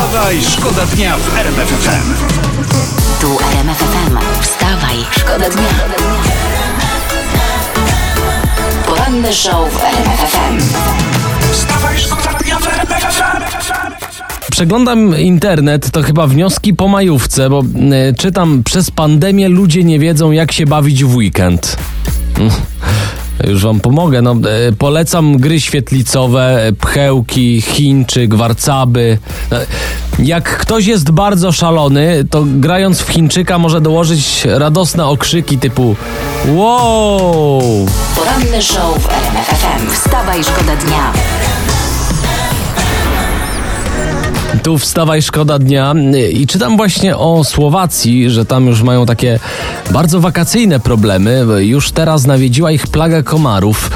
Wstawaj, szkoda dnia w RMF FM. Tu RMF FM. Wstawaj, szkoda dnia. Poranny show w RMF FM. Wstawaj, szkoda dnia w RMF FM. Przeglądam internet, to chyba wnioski po majówce, bo e, czytam, przez pandemię ludzie nie wiedzą, jak się bawić w weekend. Już wam pomogę. No, e, polecam gry świetlicowe, e, pchełki, Chińczyk, warcaby. E, Jak ktoś jest bardzo szalony, to grając w Chińczyka może dołożyć radosne okrzyki typu wow! Poranny show w RMF FM. Wstawaj, szkoda dnia. Tu wstawaj szkoda dnia i czytam właśnie o Słowacji, że tam już mają takie bardzo wakacyjne problemy. Już teraz nawiedziła ich plaga komarów.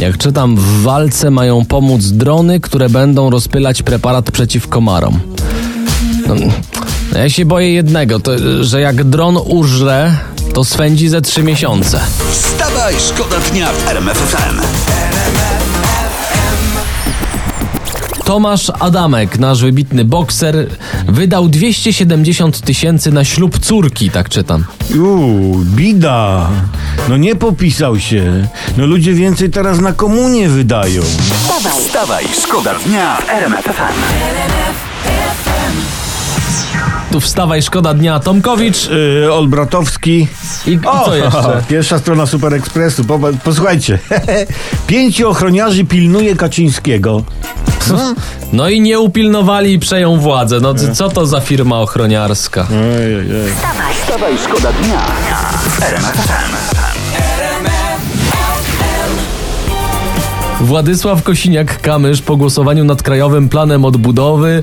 Jak czytam, w walce mają pomóc drony, które będą rozpylać preparat przeciw komarom. No, ja się boję jednego, to, że jak dron użre, to swędzi ze trzy miesiące. Wstawaj, szkoda dnia w RMF Tomasz Adamek, nasz wybitny bokser, wydał 270 tysięcy na ślub córki, tak czytam. Uuu, bida. No nie popisał się. No ludzie więcej teraz na komunie wydają. Wstawaj, Wstawaj, szkoda dnia w RMF FM. Tu wstawaj, szkoda dnia. Tomkowicz Yy, Olbratowski. i, i co jeszcze? Pierwsza strona Super Expressu. Po, posłuchajcie. Pięciu ochroniarzy pilnuje Kaczyńskiego. No. No i nie upilnowali i przejął władzę. No co to za firma ochroniarska? Ej, ej, ej. Wstawaj, szkoda dnia. Władysław Kosiniak-Kamysz po głosowaniu nad Krajowym Planem Odbudowy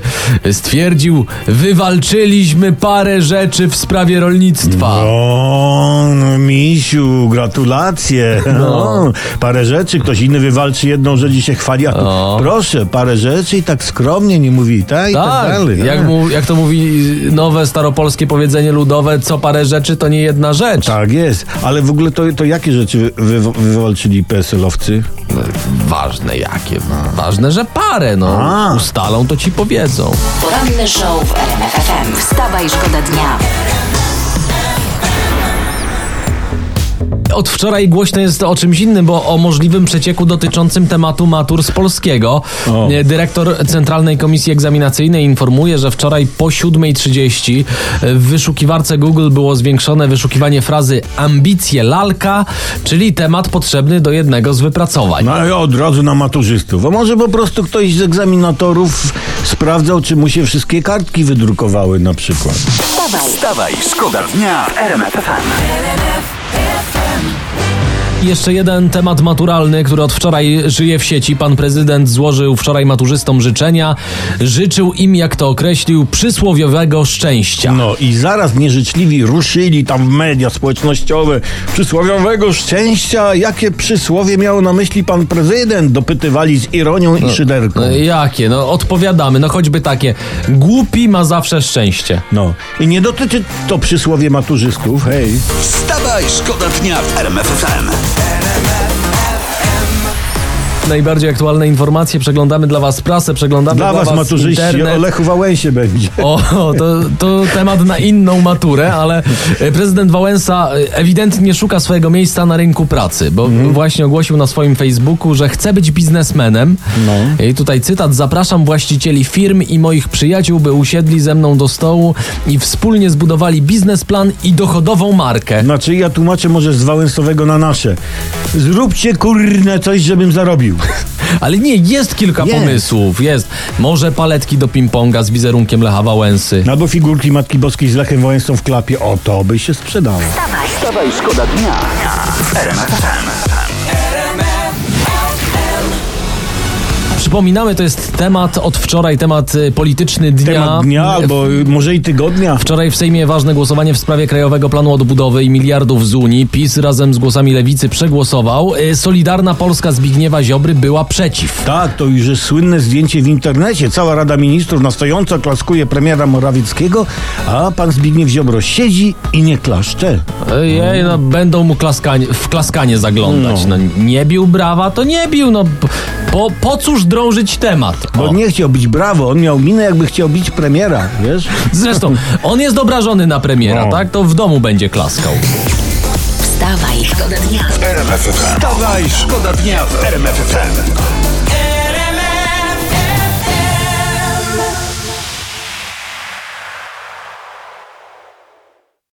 stwierdził, wywalczyliśmy parę rzeczy w sprawie rolnictwa. O, no misiu, gratulacje. No. Parę rzeczy, ktoś inny wywalczy jedną rzecz i się chwali. A tu, O. proszę, parę rzeczy i tak skromnie nie mówi, tak? I tak, Tak, dalej. jak, A. mu, jak to mówi nowe staropolskie powiedzenie ludowe, co parę rzeczy to nie jedna rzecz. Tak jest, ale w ogóle to, to jakie rzeczy wy, wywalczyli PSL-owcy? Ważne jakie? Ważne, że parę, no. A. Ustalą, to ci powiedzą. poranny show w RMF FM. Wstawaj, szkoda dnia. Od wczoraj głośno jest o czymś innym, bo o możliwym przecieku dotyczącym tematu matur z polskiego. O. Dyrektor Centralnej Komisji Egzaminacyjnej informuje, że wczoraj po 7.30 w wyszukiwarce Google było zwiększone wyszukiwanie frazy ambicje lalka, czyli temat potrzebny do jednego z wypracowań. No i od razu na maturzystów. A może po prostu ktoś z egzaminatorów sprawdzał, czy mu się wszystkie kartki wydrukowały na przykład. Wstawaj, Wstawaj, szkoda dnia w RMF FM. Jeszcze jeden temat maturalny, który od wczoraj żyje w sieci. Pan prezydent złożył wczoraj maturzystom życzenia. Życzył im, jak to określił, przysłowiowego szczęścia. No i zaraz nieżyczliwi ruszyli tam w media społecznościowe przysłowiowego szczęścia. Jakie przysłowie miał na myśli pan prezydent? Dopytywali z ironią i szyderką. No, jakie? No odpowiadamy, no choćby takie. Głupi ma zawsze szczęście. No i nie dotyczy to przysłowie maturzystów, hej. Wstawaj, szkoda dnia w RMF FM. Najbardziej aktualne informacje przeglądamy dla was prasę, przeglądamy Dla dla, was maturzyści internet. o Lechu Wałęsie będzie. O, to, to temat na inną maturę, ale e, prezydent Wałęsa e, ewidentnie szuka swojego miejsca na rynku pracy, bo Mhm. właśnie ogłosił na swoim Facebooku, że chce być biznesmenem. No. I tutaj cytat: Zapraszam właścicieli firm i moich przyjaciół, by usiedli ze mną do stołu i wspólnie zbudowali biznesplan i dochodową markę. Znaczy ja tłumaczę może z Wałęsowego na nasze. Zróbcie kurne coś, żebym zarobił. Ale nie, jest kilka Jest. pomysłów. Jest. Może paletki do ping-ponga z wizerunkiem Lecha Wałęsy. Albo figurki Matki Boskiej z Lechem Wałęsą w klapie. O, to by się sprzedało. Wstawaj, szkoda dnia w RMF FM. Przypominamy, to jest temat od wczoraj, temat y, polityczny dnia. Temat dnia albo y, może i tygodnia. Wczoraj w Sejmie ważne głosowanie w sprawie Krajowego Planu Odbudowy i miliardów z Unii. PiS razem z głosami Lewicy przegłosował. Y, Solidarna Polska Zbigniewa Ziobry była przeciw. Tak, to już jest słynne zdjęcie w internecie. Cała Rada Ministrów na stojąco klaskuje premiera Morawieckiego, a pan Zbigniew Ziobro siedzi i nie klaszcze. Jej, no będą mu klaskanie, w klaskanie zaglądać. No. No. nie bił brawa, to nie bił. No, p- Po, cóż drążyć temat? Bo O. nie chciał bić brawo, on miał minę jakby chciał bić premiera, wiesz? Zresztą, on jest obrażony na premiera, No. tak? To w domu będzie klaskał. Wstawaj, szkoda dnia. RMF FM. Wstawaj, szkoda dnia w RMF FM.